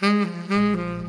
Mm-hmm.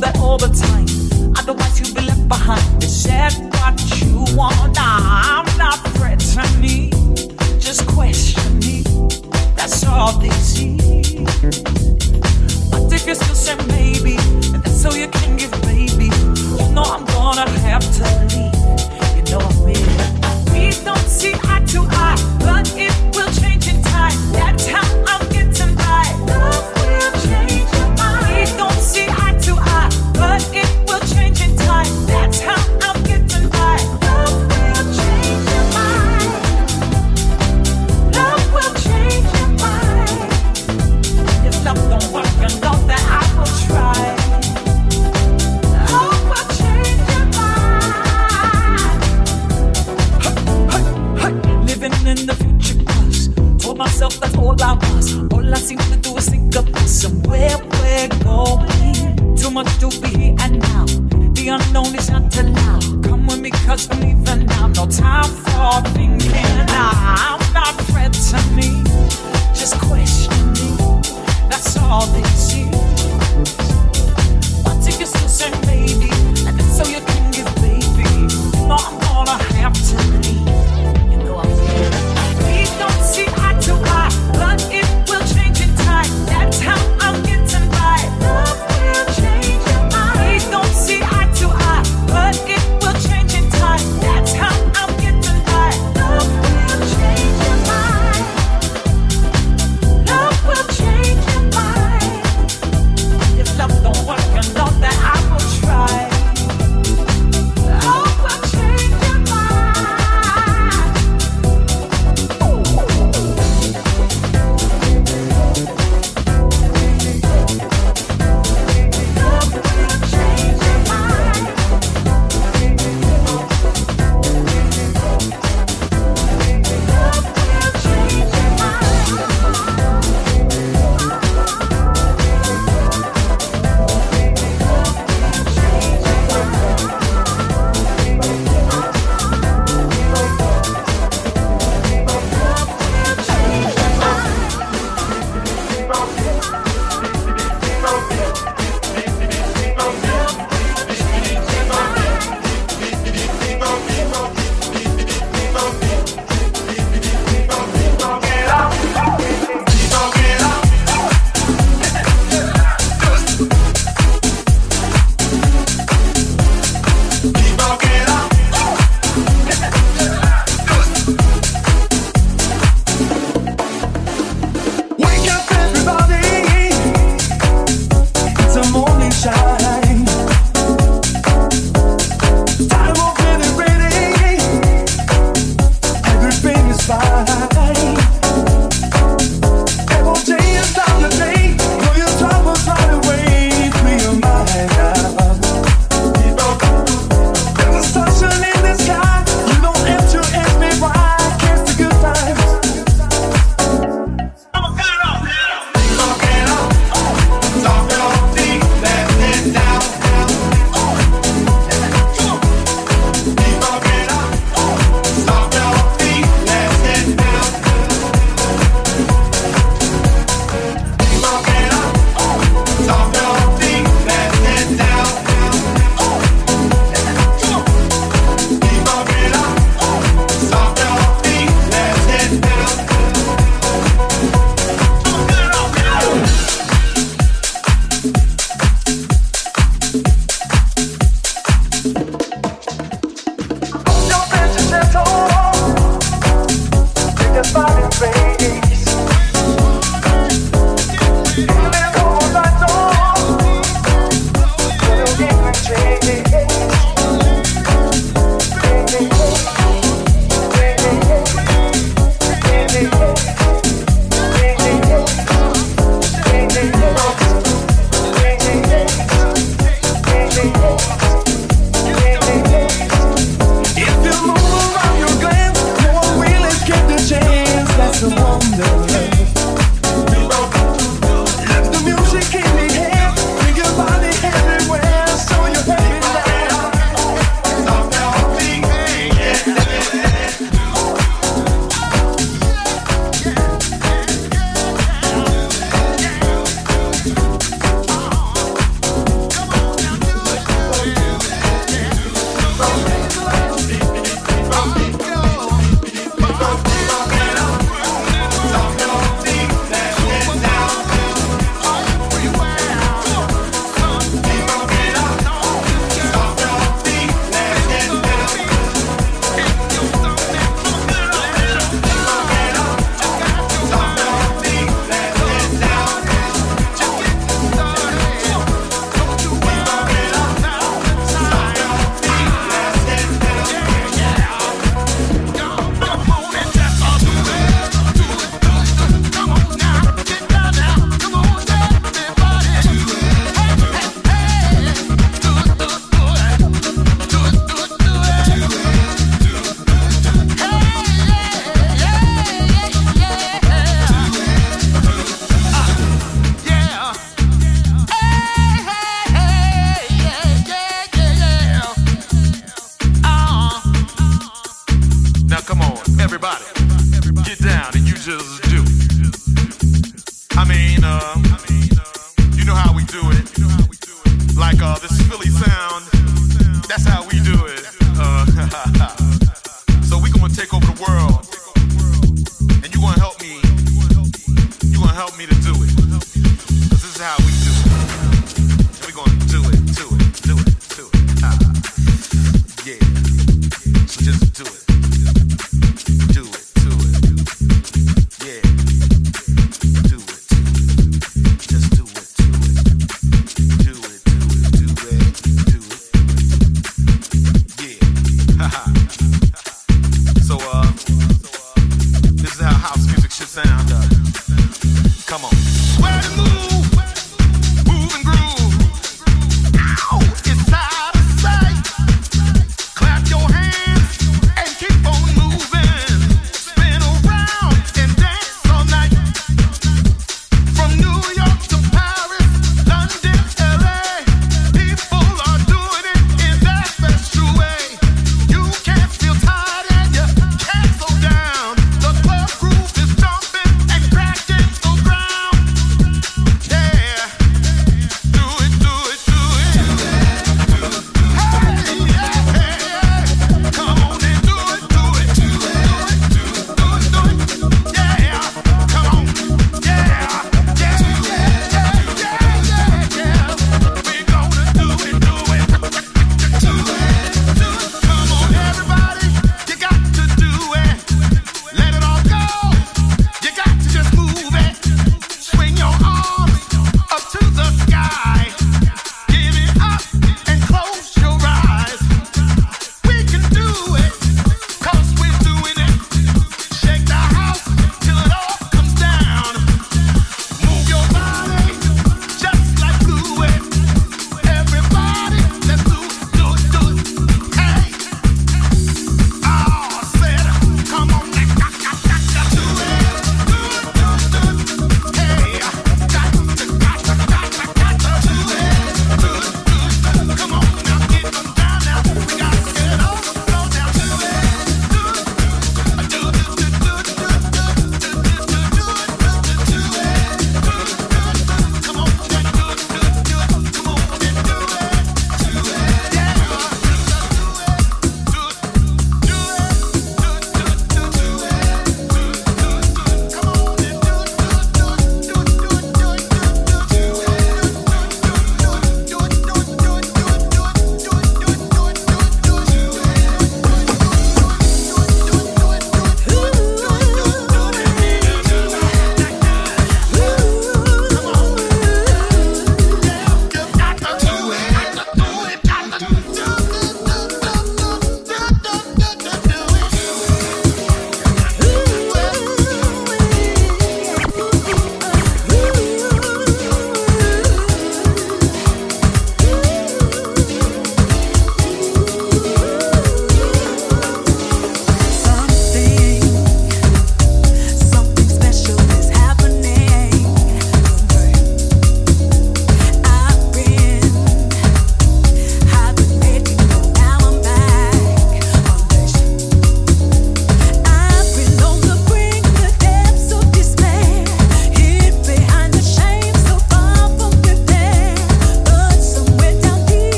That all the time. You'll be left behind. What you want. I'm not just. That's all they see. But if you still say maybe, that's you can give, you know I'm gonna have to leave. You know. We don't see eye to eye, but it will change in time. That's how All I seem to do is think of somewhere where we're going. Too much to be here and now. The unknown is not allowed. Come with me cause I'm leaving now No time for thinking. I'm not threatening. Just questioning That's all they see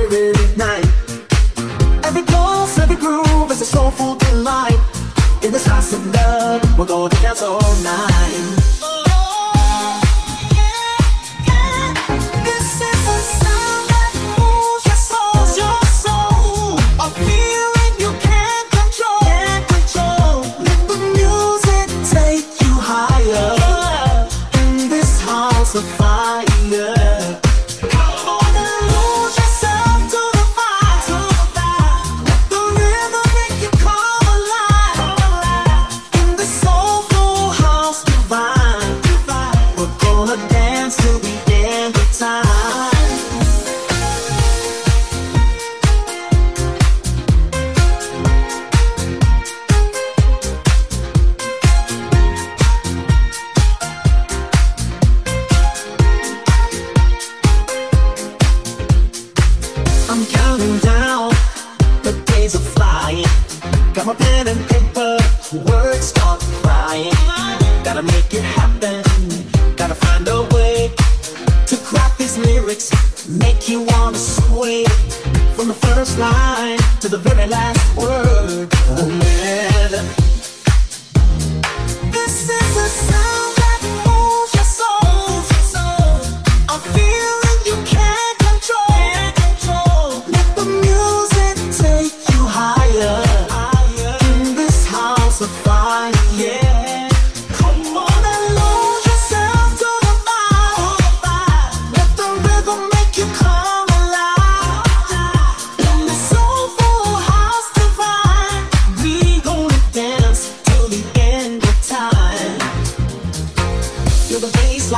Every ignite. Every pulse, every groove is a soulful delight. In the stars and love, we're gonna dance all night. Feel the bass